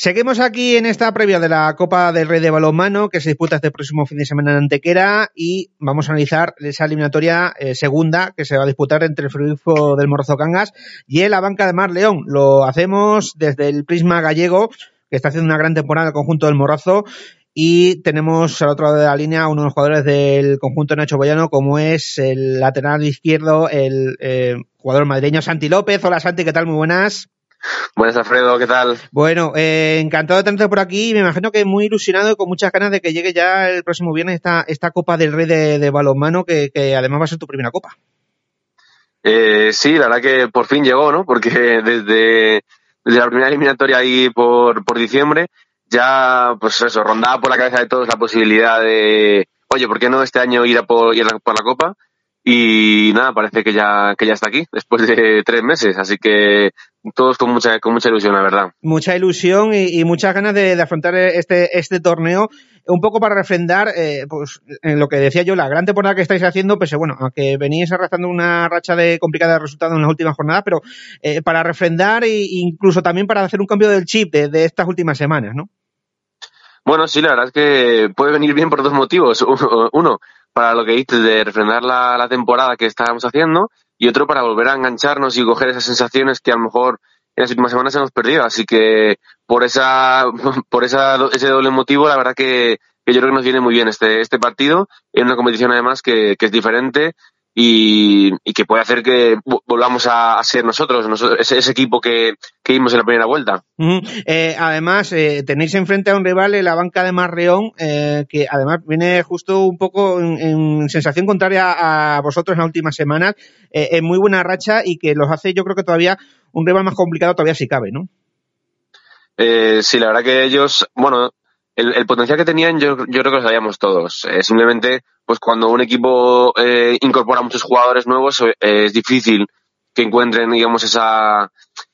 Seguimos aquí en esta previa de la Copa del Rey de Balonmano que se disputa este próximo fin de semana en Antequera y vamos a analizar esa eliminatoria eh, segunda que se va a disputar entre el Frigorífico del Morrozo Cangas y el banca de Mar León. Lo hacemos desde el prisma gallego que está haciendo una gran temporada el conjunto del Morrozo y tenemos al otro lado de la línea uno de los jugadores del conjunto Nacho Boyano como es el lateral izquierdo, el eh, jugador madrileño Santi López. Hola Santi, ¿qué tal? Muy buenas. Buenas, Alfredo, ¿qué tal? Bueno, eh, encantado de tenerte por aquí y me imagino que muy ilusionado y con muchas ganas de que llegue ya el próximo viernes esta, esta Copa del Rey de, balonmano, que, además va a ser tu primera Copa. Eh, sí, la verdad que por fin llegó, ¿no? Porque desde, desde la primera eliminatoria ahí por, por diciembre, ya, pues eso, rondaba por la cabeza de todos la posibilidad de, oye, ¿por qué no este año ir a por, ir a por la Copa? Y nada, parece que ya, que ya está aquí, después de tres meses, así que todos con mucha, con mucha ilusión, la verdad. Mucha ilusión y, muchas ganas de, afrontar este, este torneo, un poco para refrendar, eh, pues, en lo que decía yo, la gran temporada que estáis haciendo, pues bueno, aunque venís arrastrando una racha de complicada de resultados en las últimas jornadas, pero eh, para refrendar e incluso también para hacer un cambio del chip de, de estas últimas semanas, ¿no? Bueno, sí, la verdad es que puede venir bien por dos motivos. Uno, para lo que dices de refrendar la, temporada que estábamos haciendo y otro para volver a engancharnos y coger esas sensaciones que a lo mejor en las últimas semanas hemos perdido. Así que por esa, por esa, ese doble motivo, la verdad que, yo creo que nos viene muy bien este, este partido en una competición además que, que es diferente y, que puede hacer que volvamos a, ser nosotros, ese, equipo que, que, vimos en la primera vuelta. Eh, además, eh, tenéis enfrente a un rival en la banca de Marreón, eh, que además viene justo un poco en, sensación contraria a vosotros en las últimas semanas, en muy buena racha y que los hace yo creo que todavía un rival más complicado todavía si cabe, ¿no? sí, la verdad que ellos, bueno, el, potencial que tenían yo, yo, creo que lo sabíamos todos. Eh, simplemente, pues cuando un equipo eh, incorpora muchos jugadores nuevos, eh, es difícil que encuentren, digamos, esa,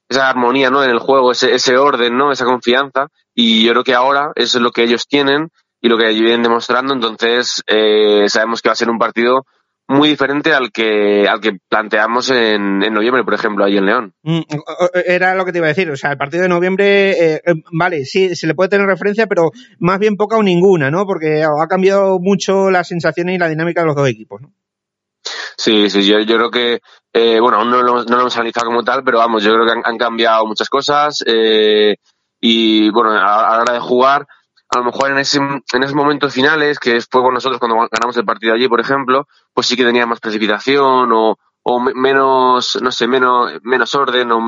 esa armonía, ¿no? En el juego, ese, ese orden, ¿no? Esa confianza. Y yo creo que ahora es lo que ellos tienen y lo que vienen demostrando. Entonces, sabemos que va a ser un partido muy diferente al que al que planteamos en, en noviembre, por ejemplo, ahí en León. Mm, era lo que te iba a decir, o sea, el partido de noviembre, eh, eh, vale, sí, se le puede tener referencia, pero más bien poca o ninguna, ¿no? Porque ha cambiado mucho las sensaciones y la dinámica de los dos equipos, ¿no? Sí, sí, yo, yo creo que, eh, bueno, aún no lo, no lo hemos analizado como tal, pero vamos, yo creo que han, cambiado muchas cosas eh, y, bueno, a, a la hora de jugar, a lo mejor en, ese, en esos momentos finales, que fue con nosotros cuando ganamos el partido allí, por ejemplo, pues sí que tenía más precipitación o, o menos, no sé, menos, menos orden o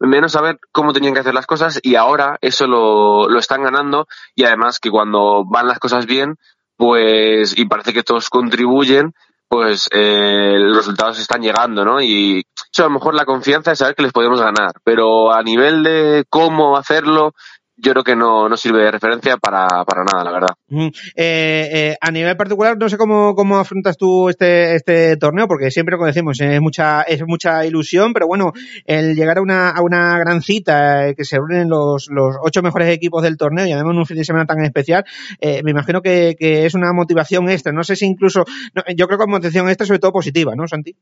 menos saber cómo tenían que hacer las cosas y ahora eso lo, lo están ganando y además que cuando van las cosas bien, pues, y parece que todos contribuyen, pues eh, los resultados están llegando, ¿no? Y eso a lo mejor la confianza es saber que les podemos ganar, pero a nivel de cómo hacerlo, yo creo que no, no sirve de referencia para, para nada, la verdad. Eh, eh, a nivel particular, no sé cómo, cómo afrontas tú este, este torneo, porque siempre, como decimos, es mucha, es mucha ilusión, pero bueno, el llegar a una, a una gran cita, eh, que se reúnen los, los ocho mejores equipos del torneo y además en un fin de semana tan especial, me imagino que, que, es una motivación extra. No sé si incluso, yo creo que una motivación extra sobre todo positiva, ¿no, Santi?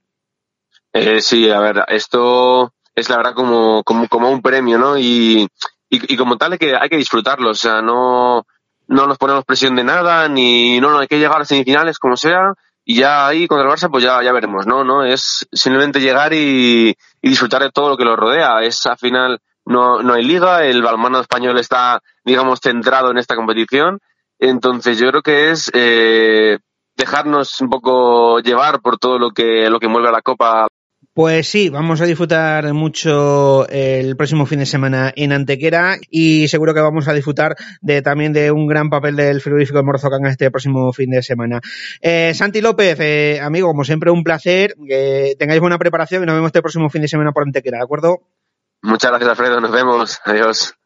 sí, a ver, esto es la verdad como, como, como un premio, ¿no? Y, y, como tal hay que, hay que disfrutarlo, o sea, no, no nos ponemos presión de nada, ni no, no, hay que llegar a semifinales como sea, y ya ahí contra el Barça pues ya, ya veremos, no, no, es simplemente llegar y, disfrutar de todo lo que lo rodea, es al final no, no hay liga, el balmano español está, digamos, centrado en esta competición, entonces yo creo que es eh, dejarnos un poco llevar por todo lo que, lo que mueve a la Copa pues sí, vamos a disfrutar mucho el próximo fin de semana en Antequera y seguro que vamos a disfrutar de también de un gran papel del frigorífico de Morzocán este próximo fin de semana. Eh, Santi López, eh, amigo, como siempre un placer, que tengáis buena preparación y nos vemos este próximo fin de semana por Antequera, ¿de acuerdo? Muchas gracias Alfredo, nos vemos, adiós.